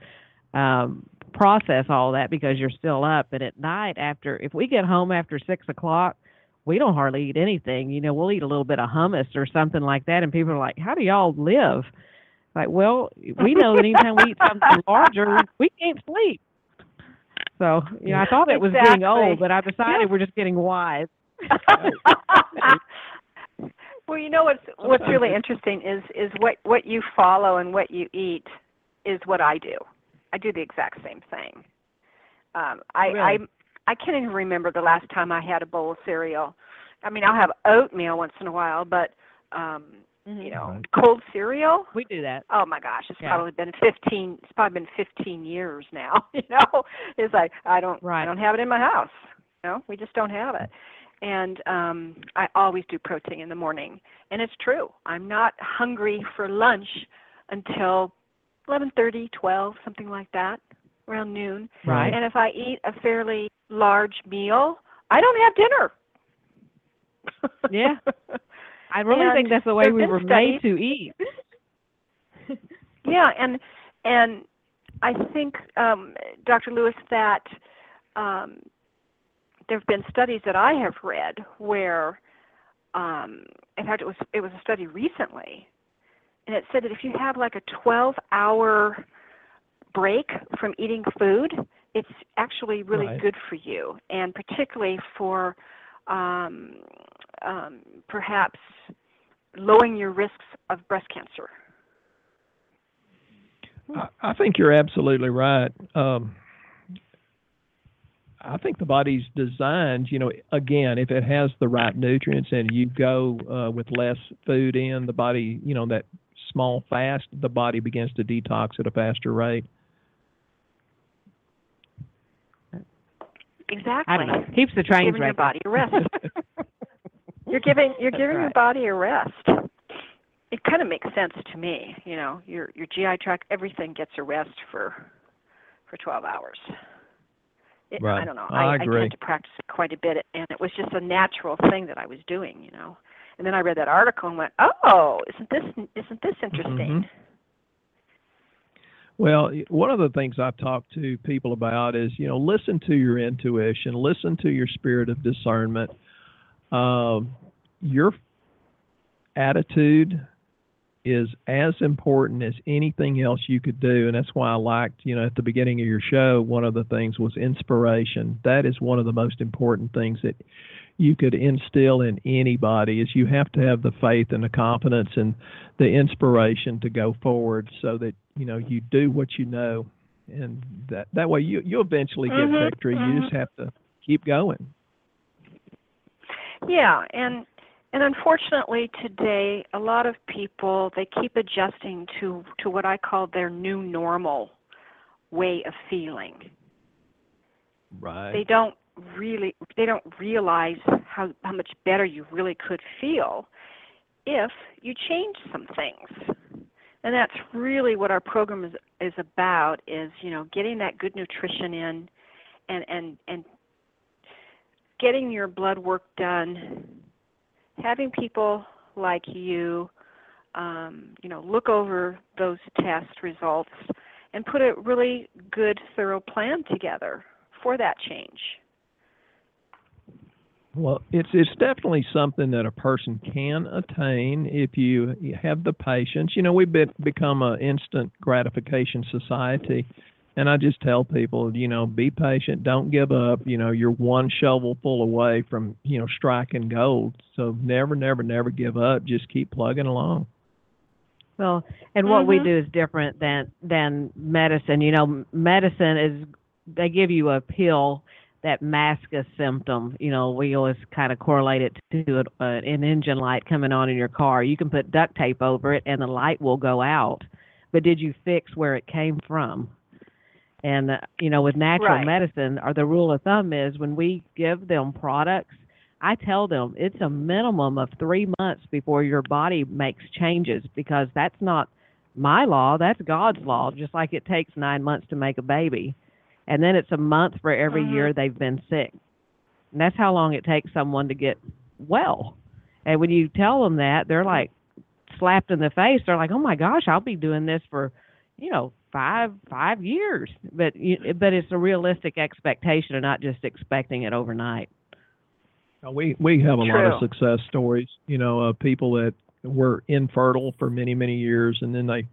Speaker 2: um process all that because you're still up. And at night, after if we get home after six o'clock, we don't hardly eat anything. You know, we'll eat a little bit of hummus or something like that, and people are like, "How do y'all live?" Like, well, we know that anytime we eat something [laughs] larger, we can't sleep. So, you know, I thought it was getting
Speaker 1: Exactly.
Speaker 2: old, but I decided we're just getting wise. [laughs]
Speaker 1: well, you know what's what's really interesting is is what what you follow and what you eat is what I do. I do the exact same thing. Um, I
Speaker 2: Really?
Speaker 1: I I can't even remember the last time I had a bowl of cereal. I mean, I'll have oatmeal once in a while, but um, you know, cold cereal.
Speaker 2: We do that.
Speaker 1: Oh my gosh, it's
Speaker 2: Yeah.
Speaker 1: probably been fifteen. It's probably been fifteen years now. [laughs] You know, it's like I don't,
Speaker 2: Right.
Speaker 1: I don't have it in my house. You know, we just don't have it. And um, I always do protein in the morning, and it's true. I'm not hungry for lunch until eleven thirty, twelve, something like that, around noon.
Speaker 2: Right.
Speaker 1: And if I eat a fairly large meal, I don't have dinner. [laughs]
Speaker 2: Yeah. I really
Speaker 1: And
Speaker 2: think that's the way we were made to eat. [laughs]
Speaker 1: Yeah, and and I think, um, Dr. Lewis, that um, there have been studies that I have read where, um, in fact, it was it was a study recently, and it said that if you have like a 12-hour break from eating food, it's actually really
Speaker 3: Right.
Speaker 1: good for you, and particularly for um, um, perhaps lowering your risks of breast cancer.
Speaker 3: I, I think you're absolutely right. Um, I think the body's designed, you know, again, if it has the right nutrients and you go uh, with less food in, the body, you know, that small fast, the body begins to detox at a faster rate.
Speaker 1: Exactly.
Speaker 2: I don't know. Keeps the trains
Speaker 1: giving your body a rest. [laughs] you're giving you're
Speaker 2: That's
Speaker 1: giving your body a rest. It kind of makes sense to me. You know, your your GI tract, everything gets a rest for for 12 hours. It, I don't know.
Speaker 3: I
Speaker 1: I,
Speaker 3: agree.
Speaker 1: tend to practice it quite a bit, and it was just a natural thing that I was doing. You know, and then I read that article and went, "Oh, isn't this isn't this interesting?"
Speaker 3: Mhm. Well, one of the things I've talked to people about is, you know, listen to your intuition, listen to your spirit of discernment. Um, your attitude is as important as anything else you could do. And that's why I liked, you know, at the beginning of your show, one of the things was inspiration. That is one of the most important things that you could instill in anybody is you have to have the faith and the confidence and the inspiration to go forward so that you know you do what you know. And that that way you you eventually get
Speaker 1: Mhm,
Speaker 3: victory. You
Speaker 1: mhm.
Speaker 3: just have to keep going.
Speaker 1: Yeah, and and unfortunately today a lot of people they keep adjusting to to what I call their new normal way of feeling.
Speaker 3: right.
Speaker 1: They don't really they don't realize how how much better you really could feel if you change some things. And that's really what our program is is about is, you know, getting that good nutrition in and and and getting your blood work done, having people like you, um, you know, look over those test results and put a really good, thorough plan together for that change.
Speaker 3: Well, it's it's definitely something that a person can attain if you have the patience. You know, we've been, become an instant gratification society, and I just tell people, you know, be patient, don't give up. You know, you're one shovelful away from you know striking gold. So never, never, never give up. Just keep plugging along.
Speaker 2: Well, and what we
Speaker 1: Mhm.
Speaker 2: do is different than than medicine. You know, medicine is they give you a pill that masks a symptom. You know, we always kind of correlate it to a, an engine light coming on in your car. You can put duct tape over it, and the light will go out. But did you fix where it came from? And uh, you know, with natural
Speaker 1: Right.
Speaker 2: medicine, or the rule of thumb is when we give them products, I tell them it's a minimum of three months before your body makes changes because that's not my law, that's God's law, just like it takes nine months to make a baby. And then it's a month for every
Speaker 1: Mhm.
Speaker 2: year they've been sick. And that's how long it takes someone to get well. And when you tell them that, they're like slapped in the face. They're like, "Oh my gosh, I'll be doing this for, you know, five five years." But you, but it's a realistic expectation and not just expecting it overnight.
Speaker 3: We we have a lot of success stories, you know, of people that were infertile for many many years, and then they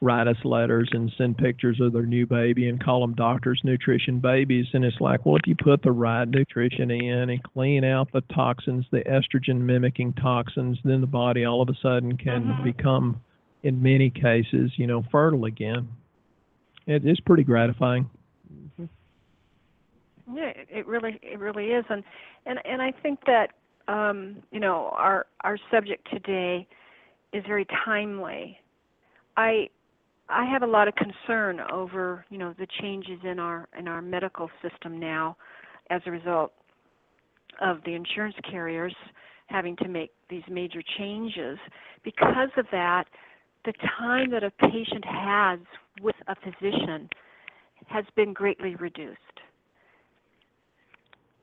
Speaker 3: write us letters and send pictures of their new baby and call them doctors nutrition babies, and it's like, well, if you put the right nutrition in and clean out the toxins, the estrogen mimicking toxins, then the body all of a sudden can
Speaker 1: Mhm.
Speaker 3: become, in many cases, you know, fertile again. It is pretty gratifying.
Speaker 1: Yeah, it- it really it really is, and and and I think that um, you know our our subject today is very timely. I I have a lot of concern over you know the changes in our in our medical system now, as a result of the insurance carriers having to make these major changes. Because of that, the time that a patient has with a physician has been greatly reduced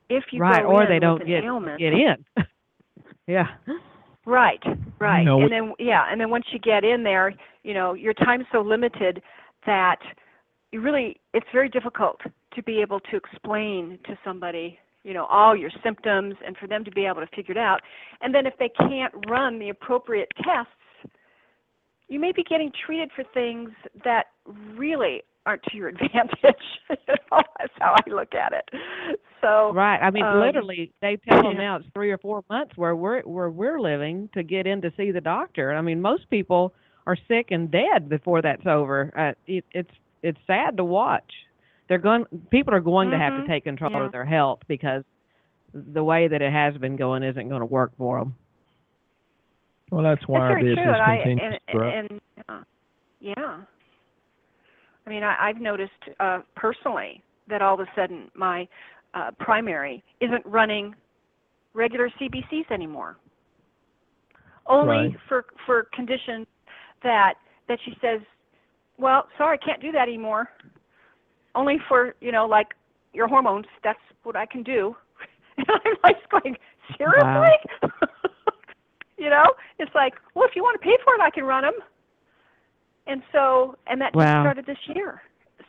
Speaker 1: if you
Speaker 2: right, or they don't get
Speaker 1: ailment,
Speaker 2: get in. [laughs] yeah.
Speaker 1: Right, right,
Speaker 3: know,
Speaker 1: and then yeah, and then once you get in there, you know your time's so limited that you really it's very difficult to be able to explain to somebody you know all your symptoms and for them to be able to figure it out. And then if they can't run the appropriate tests you may be getting treated for things that really aren't to your [laughs] advantage you know, that's how i look at it so
Speaker 2: Right. I mean,
Speaker 1: um,
Speaker 2: literally, they tell them now it's three or four months where we're where we're living to get in to see the doctor. I mean, most people are sick and dead before that's over. Uh, it, it's it's sad to watch. They're going. People are going to have to take control
Speaker 1: Yeah.
Speaker 2: of their health because the way that it has been going isn't going to work for them.
Speaker 3: Well, that's why
Speaker 1: That's
Speaker 3: our business
Speaker 1: true, and I
Speaker 3: continues
Speaker 1: and,
Speaker 3: to grow.
Speaker 1: and uh, yeah. I mean, I, I've noticed uh, personally that all of a sudden my uh, primary isn't running regular CBCs anymore. Only
Speaker 3: Right.
Speaker 1: for for conditions that that she says, well, sorry, I can't do that anymore. Only for you know like your hormones. That's what I can do. [laughs] And I'm like going, seriously? [laughs] you know, it's like, well, if you want to pay for it, I can run them. And so, and that just started this year.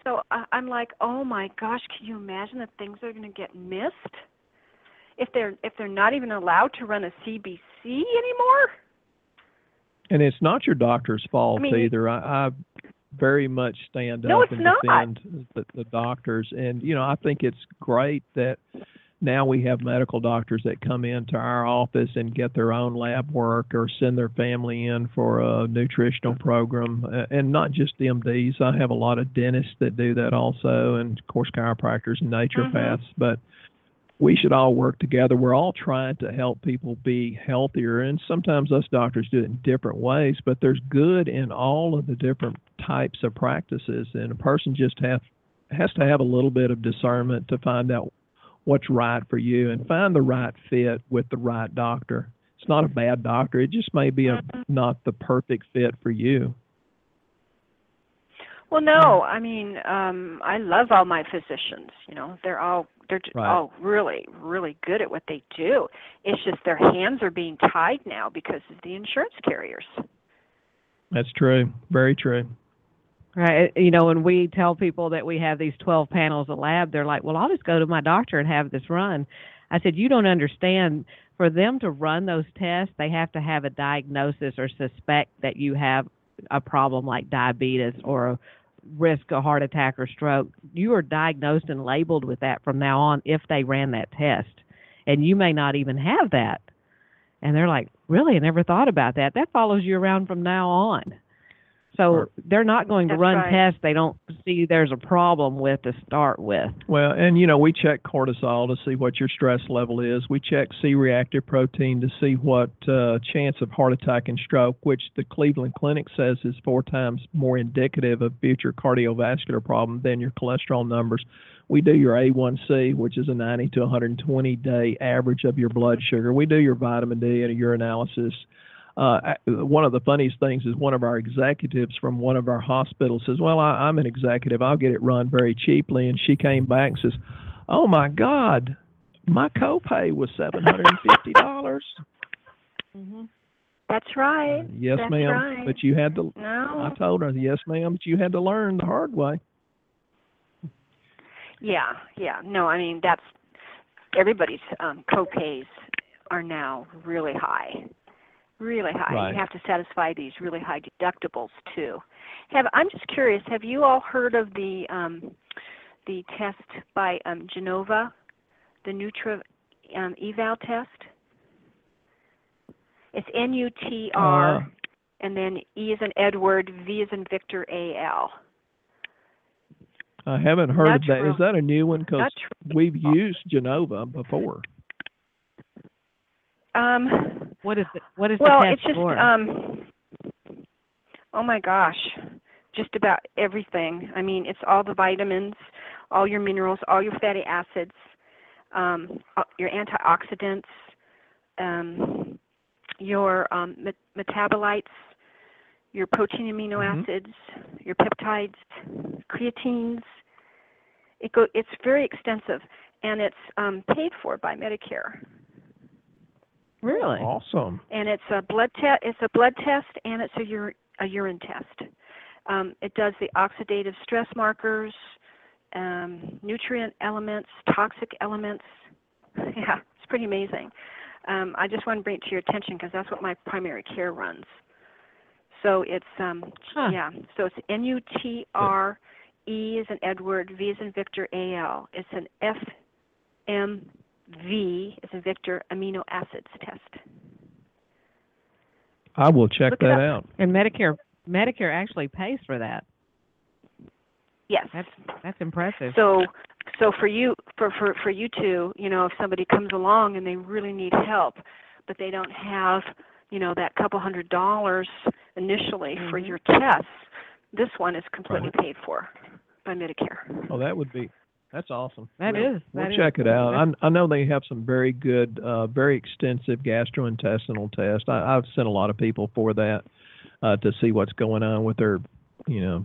Speaker 1: So I, I'm like, oh my gosh, can you imagine the things that are going to get missed if they're if they're not even allowed to run a CBC anymore?
Speaker 3: And it's not your doctor's fault
Speaker 1: I mean,
Speaker 3: either. I, I very much stand
Speaker 1: No,
Speaker 3: up
Speaker 1: it's
Speaker 3: and
Speaker 1: not.
Speaker 3: defend the, the doctors. And, you know, I think it's great that now we have medical doctors that come into our office and get their own lab work or send their family in for a nutritional program. And not just MDs. I have a lot of dentists that do that also, and of course, chiropractors and naturopaths. Mm-hmm. But we should all work together. We're all trying to help people be healthier, and sometimes us doctors do it in different ways. But there's good in all of the different types of practices, and a person just have has to have a little bit of discernment to find out what's right for you and find the right fit with the right doctor. It's not a bad doctor; it just may be a not the perfect fit for you.
Speaker 1: Well, no, I mean, um, I love all my physicians. You know, they're all they're
Speaker 3: Right.
Speaker 1: all really, really good at what they do. It's just their hands are being tied now because of the insurance carriers.
Speaker 3: That's true. Very true.
Speaker 2: Right. You know, when we tell people that we have these 12 panels of lab, they're like, well, I'll just go to my doctor and have this run. I said, you don't understand. For them to run those tests, they have to have a diagnosis or suspect that you have a problem like diabetes or a risk of heart attack or stroke. You are diagnosed and labeled with that from now on if they ran that test. And you may not even have that. And they're like, really? I never thought about that. That follows you around from now on. So
Speaker 3: Or-
Speaker 2: they're not going to
Speaker 1: That's
Speaker 2: run
Speaker 1: right.
Speaker 2: tests they don't see there's a problem with to start with.
Speaker 3: Well, and you know, we check cortisol to see what your stress level is. We check C-reactive protein to see what uh, chance of heart attack and stroke, which the Cleveland Clinic says is four times more indicative of future cardiovascular problem than your cholesterol numbers. We do your A1C, which is a 90 to 120 day average of your blood sugar. We do your vitamin D and your urinalysis. Uh, one of the funniest things is one of our executives from one of our hospitals says, "Well, I, I'm an executive. I'll get it run very cheaply." And she came back and says, "Oh my God, my copay was seven hundred and fifty dollars." [laughs]
Speaker 1: That's right.
Speaker 3: yes,
Speaker 1: That's
Speaker 3: ma'am.
Speaker 1: right.
Speaker 3: But you had to.
Speaker 1: No.
Speaker 3: I told her, "Yes, ma'am," but you had to learn the hard way.
Speaker 1: Yeah, yeah. No, I mean that's everybody's um copays are now really high. Really high.
Speaker 3: Right.
Speaker 1: You have to satisfy these really high deductibles too. Have I'm just curious, have you all heard of the um the test by um Genova, the Nutra um eval test? It's N U T R
Speaker 3: Uh,
Speaker 1: and then E is in Edward, V is in Victor A L.
Speaker 3: I haven't heard of that.
Speaker 1: Natural-
Speaker 3: Is that a new one? Because we've used Genova before.
Speaker 1: Um
Speaker 2: What is it? What is
Speaker 1: Well,
Speaker 2: the
Speaker 1: it's just
Speaker 2: for?
Speaker 1: um oh my gosh, just about everything. I mean, it's all the vitamins, all your minerals, all your fatty acids, um uh, your antioxidants, um your um met- metabolites, your protein amino
Speaker 3: Mhm.
Speaker 1: acids, your peptides, creatines. It go it's very extensive and it's um paid for by Medicare
Speaker 2: really?
Speaker 3: Awesome.
Speaker 1: and it's a blood test. It's a blood test, and it's a, ur- a urine test. Um, it does the oxidative stress markers, um, nutrient elements, toxic elements. [laughs] yeah, it's pretty amazing. Um, I just want to bring it to your attention because that's what my primary care runs. So it's um,
Speaker 2: Huh.
Speaker 1: yeah. So it's N U T R E is in Edward, V is in Victor, A L. It's an F M V is in Victor amino acids test.
Speaker 3: I will check
Speaker 1: Look
Speaker 3: that out.
Speaker 2: And Medicare Medicare actually pays for that.
Speaker 1: Yes.
Speaker 2: That's that's impressive.
Speaker 1: So so for you for, for, for you two, you know, if somebody comes along and they really need help, but they don't have, you know, that couple hundred dollars initially for
Speaker 2: Mhm.
Speaker 1: your tests, this one is completely paid for by Medicare.
Speaker 3: Oh, that would be. That's awesome.
Speaker 2: That
Speaker 3: we'll,
Speaker 2: is-
Speaker 3: We'll
Speaker 2: that is-
Speaker 3: check it out. I, I know they have some very good, uh, very extensive gastrointestinal tests. I, I've sent a lot of people for that uh, to see what's going on with their, you know,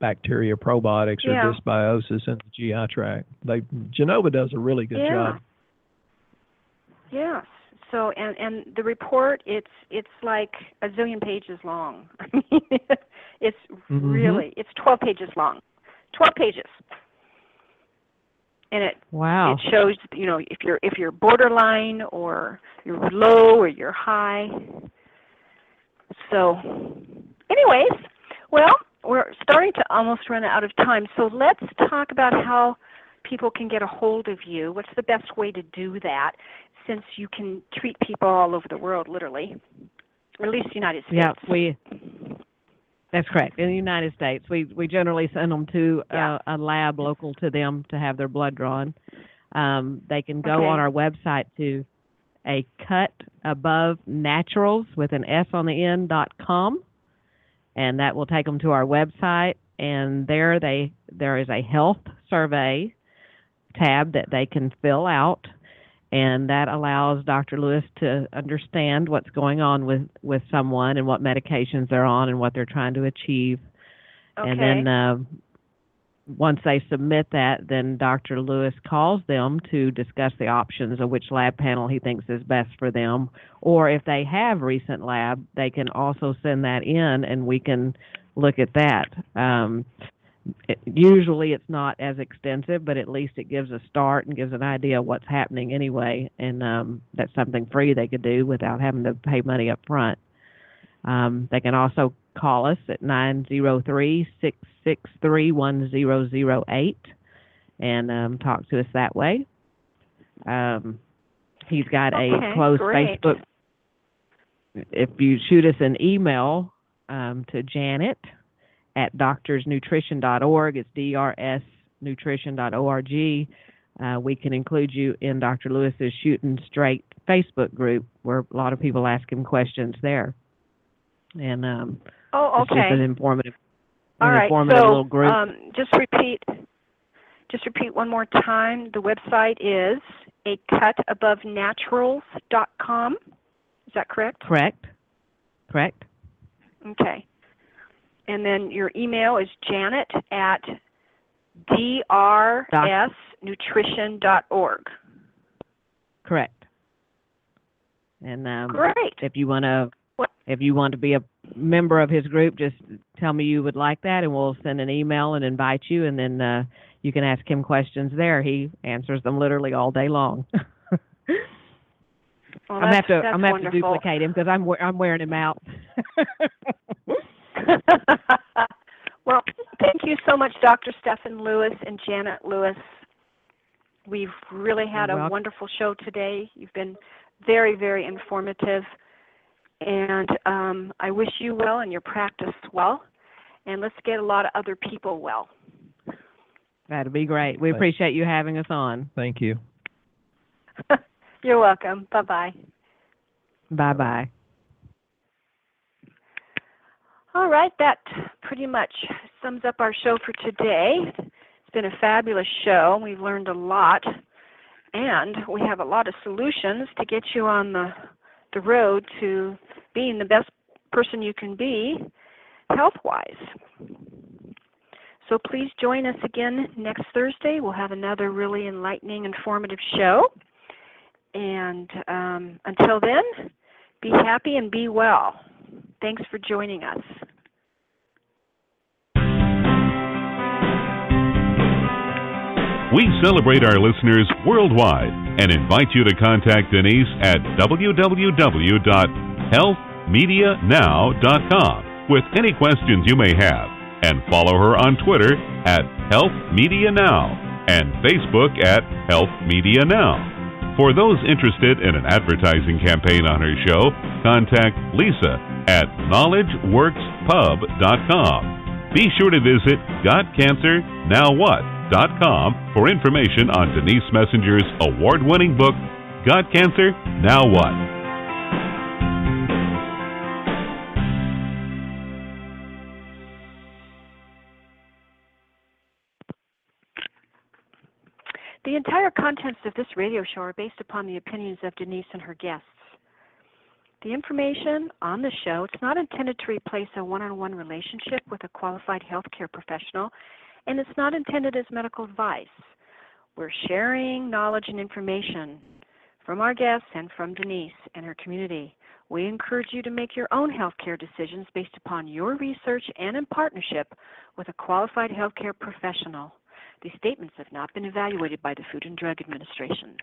Speaker 3: bacteria probiotics or
Speaker 1: Yeah.
Speaker 3: dysbiosis in the GI tract. They Genova does a really good
Speaker 1: Yeah.
Speaker 3: job.
Speaker 1: Yes. so and and the report it's it's like a zillion pages long. [laughs] I mean, it's
Speaker 2: Mhm.
Speaker 1: really it's 12 pages long. 12 pages. And it
Speaker 2: Wow.
Speaker 1: it shows you know if you're if you're borderline or you're low or you're high. So anyways, well, we're starting to almost run out of time. So let's talk about how people can get a hold of you. What's the best way to do that since you can treat people all over the world literally. Or at least the United States.
Speaker 2: Yeah, we. That's correct. In the United States, we we generally send them to
Speaker 1: Yeah.
Speaker 2: a, a lab local to them to have their blood drawn. Um, they can go
Speaker 1: Okay.
Speaker 2: on our website to a cut above naturals with an S on the end dot com, and that will take them to our website. And there they there is a health survey tab that they can fill out and that allows Dr. Lewis to understand what's going on with with someone and what medications they're on and what they're trying to achieve.
Speaker 1: Okay.
Speaker 2: And then uh, once they submit that, then Dr. Lewis calls them to discuss the options of which lab panel he thinks is best for them. Or if they have recent lab, they can also send that in and we can look at that. Um, it, usually it's not as extensive, but at least it gives a start and gives an idea of what's happening anyway. And um, that's something free they could do without having to pay money up front. Um, they can also call us at 903 663 1008 and um, talk to us that way. Um, he's got
Speaker 1: Okay,
Speaker 2: a closed
Speaker 1: great.
Speaker 2: Facebook. If you shoot us an email um, to Janet at doctorsnutrition.org, it's D-R-S nutrition.org. Uh, we can include you in Dr. Lewis's Shooting Straight Facebook group where a lot of people ask him questions there. And um,
Speaker 1: oh,
Speaker 2: it's an
Speaker 1: okay.
Speaker 2: informative, an
Speaker 1: right.
Speaker 2: informative
Speaker 1: So
Speaker 2: little group.
Speaker 1: um, just repeat just repeat one more time. The website is a cutabovenaturals.com. Is that correct?
Speaker 2: Correct? Correct?
Speaker 1: Okay. And then your email is janet at drsnutrition.org.
Speaker 2: Correct. And um,
Speaker 1: Great.
Speaker 2: if you want to if you want to be a member of his group just tell me you would like that and we'll send an email and invite you and then uh you can ask him questions there he answers them literally all day long [laughs]
Speaker 1: Well,
Speaker 2: i'm gonna have to i'm gonna have to duplicate him because i'm i'm wearing him out [laughs] [laughs]
Speaker 1: well, thank you so much, Dr. Stephen Lewis and Janet Lewis. We've really had
Speaker 2: You're
Speaker 1: a
Speaker 2: welcome.
Speaker 1: wonderful show today. You've been very, very informative. And um, I wish you well and your practice well. And let's get a lot of other people well.
Speaker 2: that'd be great we
Speaker 3: Thanks.
Speaker 2: appreciate you having us on
Speaker 3: Thank you. [laughs]
Speaker 1: You're welcome. Bye bye.
Speaker 2: bye bye
Speaker 1: All right, that pretty much sums up our show for today. It's been a fabulous show. We've learned a lot, and we have a lot of solutions to get you on the the road to being the best person you can be health-wise. So please join us again next Thursday. We'll have another really enlightening, informative show. And um, until then, be happy and be well. Thanks for joining us.
Speaker 4: We celebrate our listeners worldwide and invite you to contact Denise at www.healthmedianow.com with any questions you may have and follow her on Twitter at Health Media Now and Facebook at Health Media Now. For those interested in an advertising campaign on her show, contact Lisa at knowledgeworkspub.com. Be sure to visit GotCancerNowWhat.com for information on Denise Messenger's award winning book, Got Cancer? Now What?
Speaker 1: The entire contents of this radio show are based upon the opinions of Denise and her guests. The information on the show is not intended to replace a one on one relationship with a qualified healthcare professional, and it's not intended as medical advice. We're sharing knowledge and information from our guests and from Denise and her community. We encourage you to make your own healthcare decisions based upon your research and in partnership with a qualified healthcare professional. These statements have not been evaluated by the Food and Drug Administration.